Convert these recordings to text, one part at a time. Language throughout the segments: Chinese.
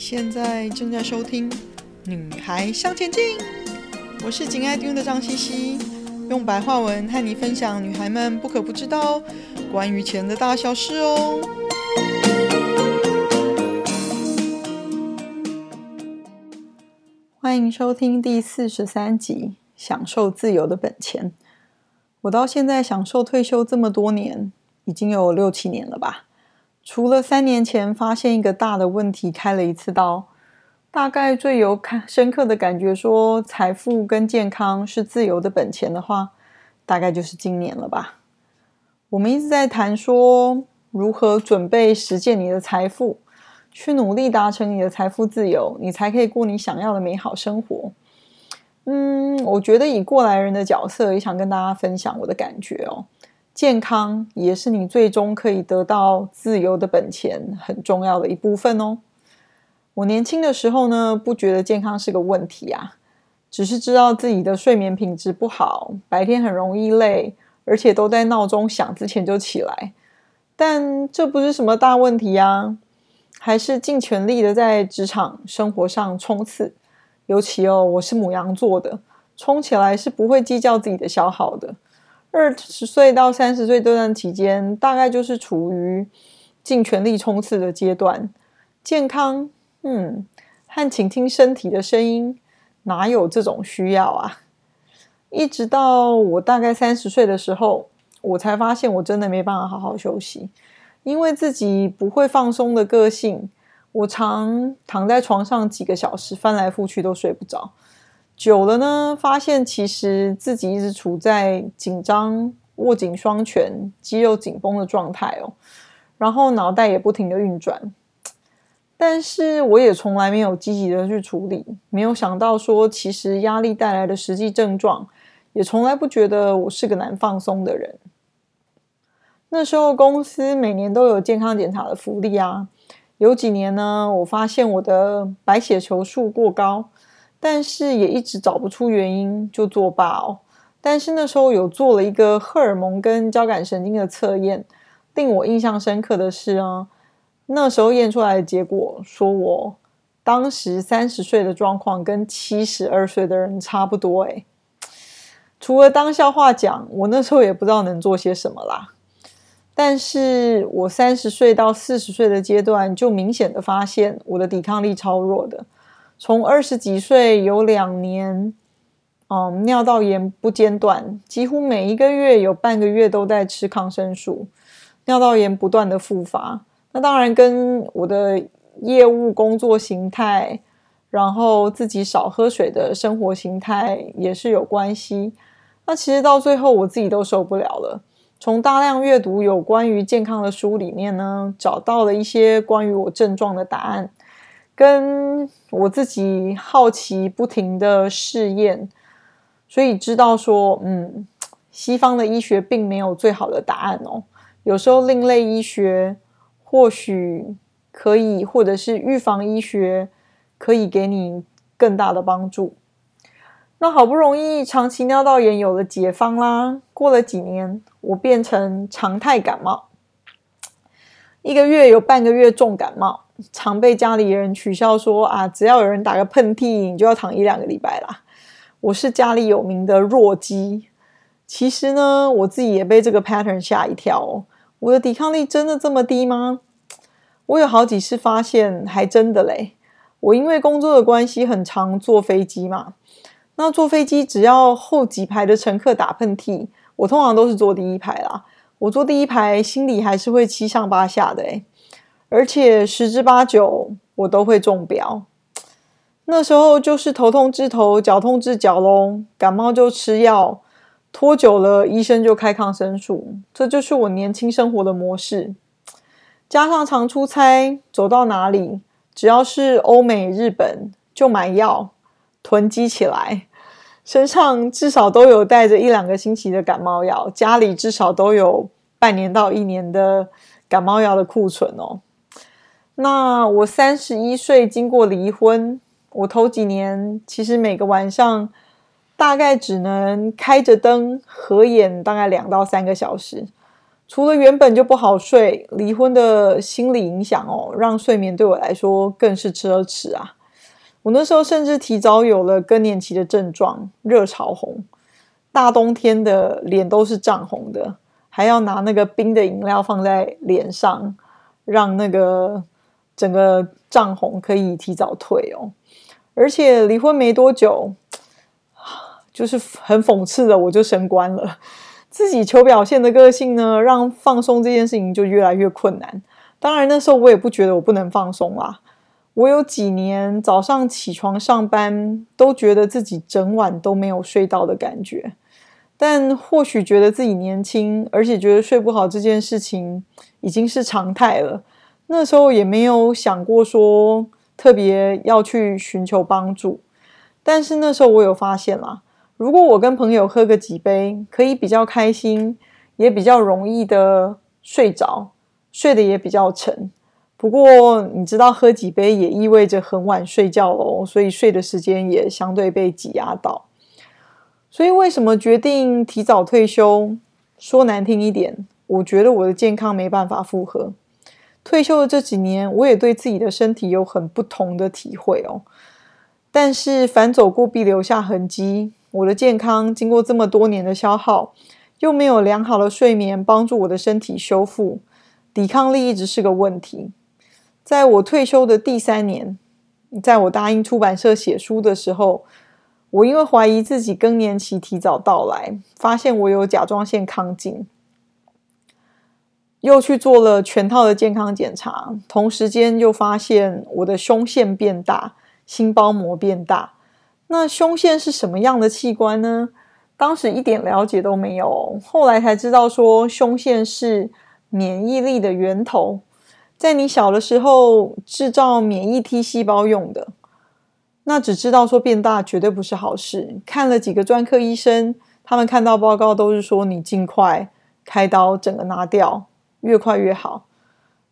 现在正在收听《女孩向前进》，我是紧爱听的张茜茜，用白话文和你分享女孩们不可不知道关于钱的大小事哦。欢迎收听第四十三集《享受自由的本钱》。我到现在享受退休这么多年，已经有六七年了吧。除了三年前发现一个大的问题，开了一次刀，大概最有感深刻的感觉说，说财富跟健康是自由的本钱的话，大概就是今年了吧。我们一直在谈说如何准备实践你的财富，去努力达成你的财富自由，你才可以过你想要的美好生活。嗯，我觉得以过来人的角色，也想跟大家分享我的感觉哦。健康也是你最终可以得到自由的本钱，很重要的一部分哦。我年轻的时候呢，不觉得健康是个问题啊，只是知道自己的睡眠品质不好，白天很容易累，而且都在闹钟响之前就起来。但这不是什么大问题啊，还是尽全力的在职场生活上冲刺。尤其哦，我是母羊座的，冲起来是不会计较自己的消耗的。二十岁到三十岁这段期间，大概就是处于尽全力冲刺的阶段。健康，嗯，和倾听身体的声音，哪有这种需要啊？一直到我大概三十岁的时候，我才发现我真的没办法好好休息，因为自己不会放松的个性，我常躺在床上几个小时，翻来覆去都睡不着。久了呢，发现其实自己一直处在紧张、握紧双拳、肌肉紧绷的状态哦，然后脑袋也不停的运转，但是我也从来没有积极的去处理，没有想到说，其实压力带来的实际症状，也从来不觉得我是个难放松的人。那时候公司每年都有健康检查的福利啊，有几年呢，我发现我的白血球数过高。但是也一直找不出原因，就作罢哦。但是那时候有做了一个荷尔蒙跟交感神经的测验，令我印象深刻的是啊，那时候验出来的结果说我当时三十岁的状况跟七十二岁的人差不多诶。除了当笑话讲，我那时候也不知道能做些什么啦。但是我三十岁到四十岁的阶段，就明显的发现我的抵抗力超弱的。从二十几岁有两年，嗯，尿道炎不间断，几乎每一个月有半个月都在吃抗生素，尿道炎不断的复发。那当然跟我的业务工作形态，然后自己少喝水的生活形态也是有关系。那其实到最后我自己都受不了了。从大量阅读有关于健康的书里面呢，找到了一些关于我症状的答案。跟我自己好奇不停的试验，所以知道说，嗯，西方的医学并没有最好的答案哦。有时候另类医学或许可以，或者是预防医学可以给你更大的帮助。那好不容易长期尿道炎有了解方啦，过了几年，我变成常态感冒，一个月有半个月重感冒。常被家里人取笑说啊，只要有人打个喷嚏，你就要躺一两个礼拜啦。我是家里有名的弱鸡。其实呢，我自己也被这个 pattern 吓一跳。我的抵抗力真的这么低吗？我有好几次发现，还真的嘞。我因为工作的关系，很常坐飞机嘛。那坐飞机只要后几排的乘客打喷嚏，我通常都是坐第一排啦。我坐第一排，心里还是会七上八下的诶而且十之八九我都会中标，那时候就是头痛治头，脚痛治脚喽。感冒就吃药，拖久了医生就开抗生素，这就是我年轻生活的模式。加上常出差，走到哪里只要是欧美、日本就买药囤积起来，身上至少都有带着一两个星期的感冒药，家里至少都有半年到一年的感冒药的库存哦。那我三十一岁，经过离婚，我头几年其实每个晚上大概只能开着灯合眼，大概两到三个小时。除了原本就不好睡，离婚的心理影响哦，让睡眠对我来说更是奢侈啊。我那时候甚至提早有了更年期的症状，热潮红，大冬天的脸都是涨红的，还要拿那个冰的饮料放在脸上，让那个整个涨红可以提早退哦。而且离婚没多久，就是很讽刺的，我就升官了。自己求表现的个性呢，让放松这件事情就越来越困难。当然那时候我也不觉得我不能放松啦。我有几年早上起床上班，都觉得自己整晚都没有睡到的感觉。但或许觉得自己年轻，而且觉得睡不好这件事情已经是常态了。那时候也没有想过说特别要去寻求帮助。但是那时候我有发现啦，如果我跟朋友喝个几杯，可以比较开心，也比较容易的睡着，睡得也比较沉。不过，你知道喝几杯也意味着很晚睡觉哦，所以睡的时间也相对被挤压到。所以，为什么决定提早退休？说难听一点，我觉得我的健康没办法负荷。退休的这几年，我也对自己的身体有很不同的体会哦。但是，凡走过必留下痕迹。我的健康经过这么多年的消耗，又没有良好的睡眠帮助我的身体修复，抵抗力一直是个问题。在我退休的第三年，在我答应出版社写书的时候，我因为怀疑自己更年期提早到来，发现我有甲状腺亢进，又去做了全套的健康检查，同时间又发现我的胸腺变大，心包膜变大。那胸腺是什么样的器官呢？当时一点了解都没有，后来才知道说胸腺是免疫力的源头。在你小的时候制造免疫 T 细胞用的，那只知道说变大绝对不是好事。看了几个专科医生，他们看到报告都是说你尽快开刀，整个拿掉，越快越好。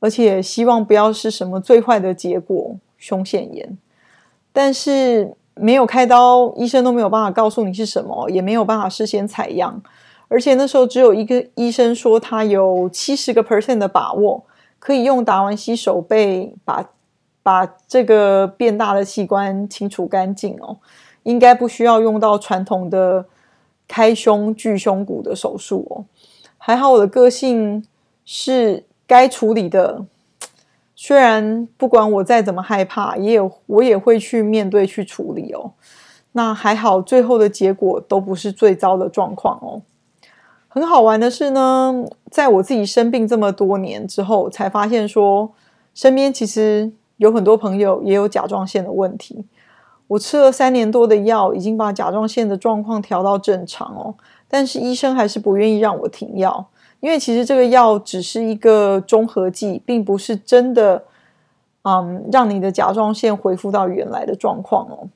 而且希望不要是什么最坏的结果，胸腺炎。但是没有开刀，医生都没有办法告诉你是什么，也没有办法事先采样。而且那时候只有一个医生说他有七十个 percent 的把握。可以用达文西手背把把这个变大的器官清除干净哦，应该不需要用到传统的开胸锯胸骨的手术哦。还好我的个性是该处理的，虽然不管我再怎么害怕，也有我也会去面对去处理哦。那还好，最后的结果都不是最糟的状况哦。很好玩的是呢，在我自己生病这么多年之后，才发现说，身边其实有很多朋友也有甲状腺的问题。我吃了三年多的药，已经把甲状腺的状况调到正常哦，但是医生还是不愿意让我停药，因为其实这个药只是一个中和剂，并不是真的，嗯，让你的甲状腺恢复到原来的状况哦。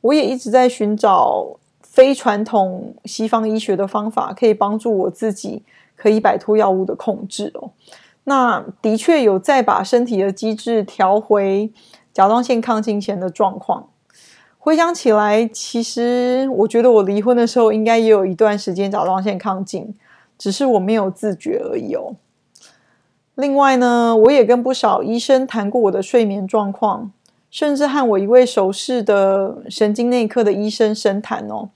我也一直在寻找。非传统西方医学的方法可以帮助我自己，可以摆脱药物的控制哦。那的确有再把身体的机制调回甲状腺亢进前的状况。回想起来，其实我觉得我离婚的时候应该也有一段时间甲状腺亢进，只是我没有自觉而已哦。另外呢，我也跟不少医生谈过我的睡眠状况。甚至和我一位熟识的神经内科的医生深谈哦，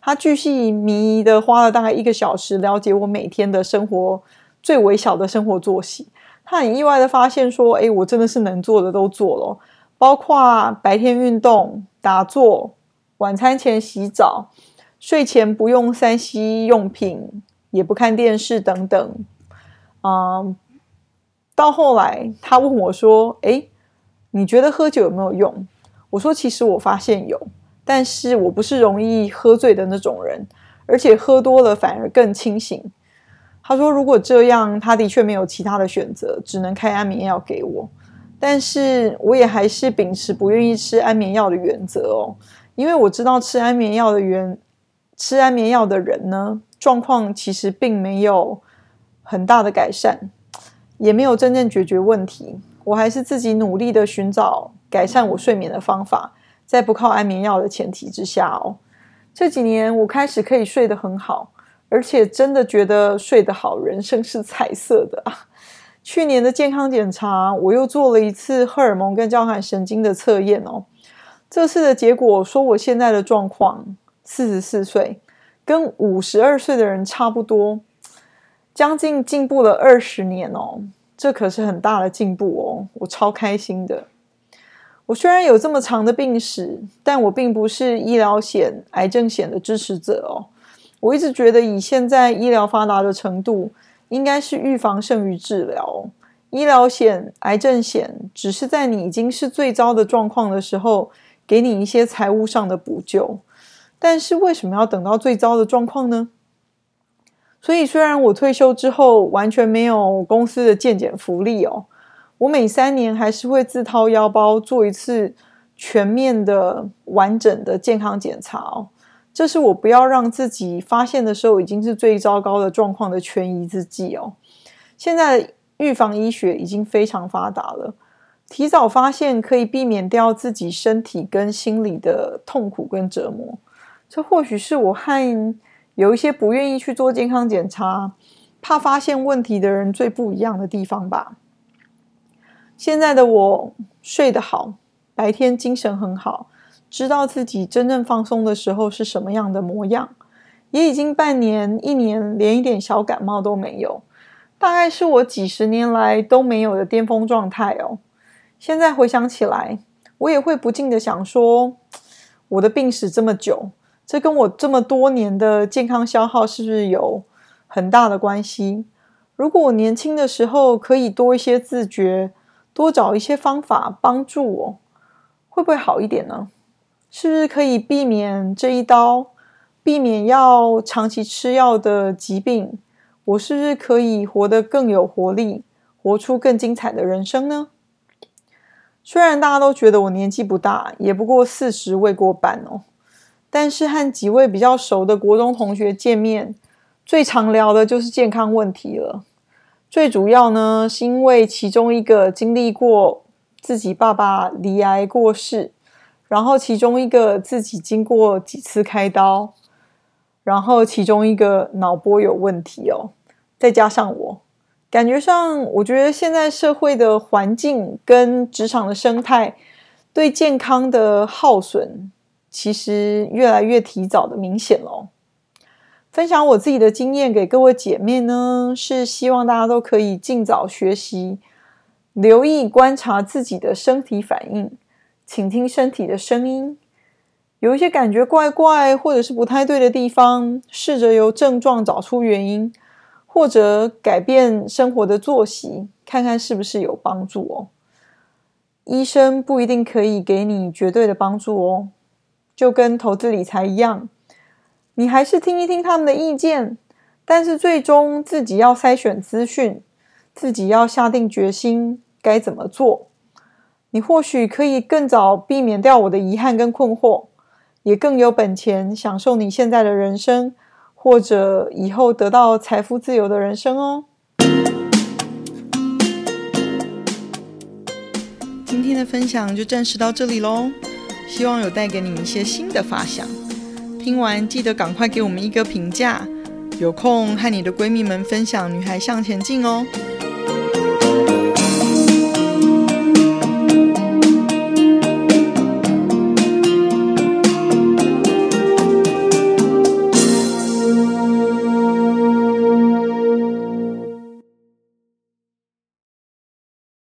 他巨细靡遗的花了大概一个小时了解我每天的生活最微小的生活作息。他很意外的发现说，诶，我真的是能做的都做了，包括白天运动、打坐、晚餐前洗澡、睡前不用三 C 用品，也不看电视等等。嗯，到后来他问我说，诶。你觉得喝酒有没有用？我说，其实我发现有，但是我不是容易喝醉的那种人，而且喝多了反而更清醒。他说，如果这样，他的确没有其他的选择，只能开安眠药给我。但是我也还是秉持不愿意吃安眠药的原则哦，因为我知道吃安眠药的原吃安眠药的人呢，状况其实并没有很大的改善，也没有真正解决问题。我还是自己努力的寻找改善我睡眠的方法，在不靠安眠药的前提之下哦，这几年我开始可以睡得很好，而且真的觉得睡得好，人生是彩色的。去年的健康检查，我又做了一次荷尔蒙跟交感神经的测验哦。这次的结果说，我现在的状况，四十四岁，跟五十二岁的人差不多，将近进步了二十年哦。这可是很大的进步哦，我超开心的。我虽然有这么长的病史，但我并不是医疗险、癌症险的支持者哦。我一直觉得，以现在医疗发达的程度，应该是预防胜于治疗。医疗险、癌症险只是在你已经是最糟的状况的时候，给你一些财务上的补救。但是为什么要等到最糟的状况呢？所以虽然我退休之后完全没有公司的健检福利哦，我每三年还是会自掏腰包做一次全面的、完整的健康检查哦。这是我不要让自己发现的时候已经是最糟糕的状况的权宜之计哦。现在预防医学已经非常发达了，提早发现可以避免掉自己身体跟心理的痛苦跟折磨。这或许是我和有一些不愿意去做健康检查、怕发现问题的人最不一样的地方吧。现在的我睡得好，白天精神很好。知道自己真正放松的时候是什么样的模样，也已经半年、一年，连一点小感冒都没有，大概是我几十年来都没有的巅峰状态哦。现在回想起来，我也会不禁的想说，我的病史这么久，这跟我这么多年的健康消耗是不是有很大的关系？如果我年轻的时候可以多一些自觉，多找一些方法帮助我，会不会好一点呢？是不是可以避免这一刀，避免要长期吃药的疾病？我是不是可以活得更有活力，活出更精彩的人生呢？虽然大家都觉得我年纪不大，也不过四十未过半哦，但是和几位比较熟的国中同学见面，最常聊的就是健康问题了。最主要呢，是因为其中一个经历过自己爸爸罹癌过世。然后其中一个自己经过几次开刀，然后其中一个脑波有问题哦，再加上我，感觉上我觉得现在社会的环境跟职场的生态对健康的耗损，其实越来越提早的明显了。分享我自己的经验给各位姐妹呢，是希望大家都可以尽早学习，留意观察自己的身体反应。倾听身体的声音，有一些感觉怪怪或者是不太对的地方，试着由症状找出原因，或者改变生活的作息，看看是不是有帮助哦。医生不一定可以给你绝对的帮助哦，就跟投资理财一样，你还是听一听他们的意见，但是最终自己要筛选资讯，自己要下定决心该怎么做。你或许可以更早避免掉我的遗憾跟困惑，也更有本钱享受你现在的人生，或者以后得到财富自由的人生哦。今天的分享就暂时到这里喽，希望有带给你一些新的发想。听完记得赶快给我们一个评价，有空和你的闺蜜们分享《女孩向前进》哦。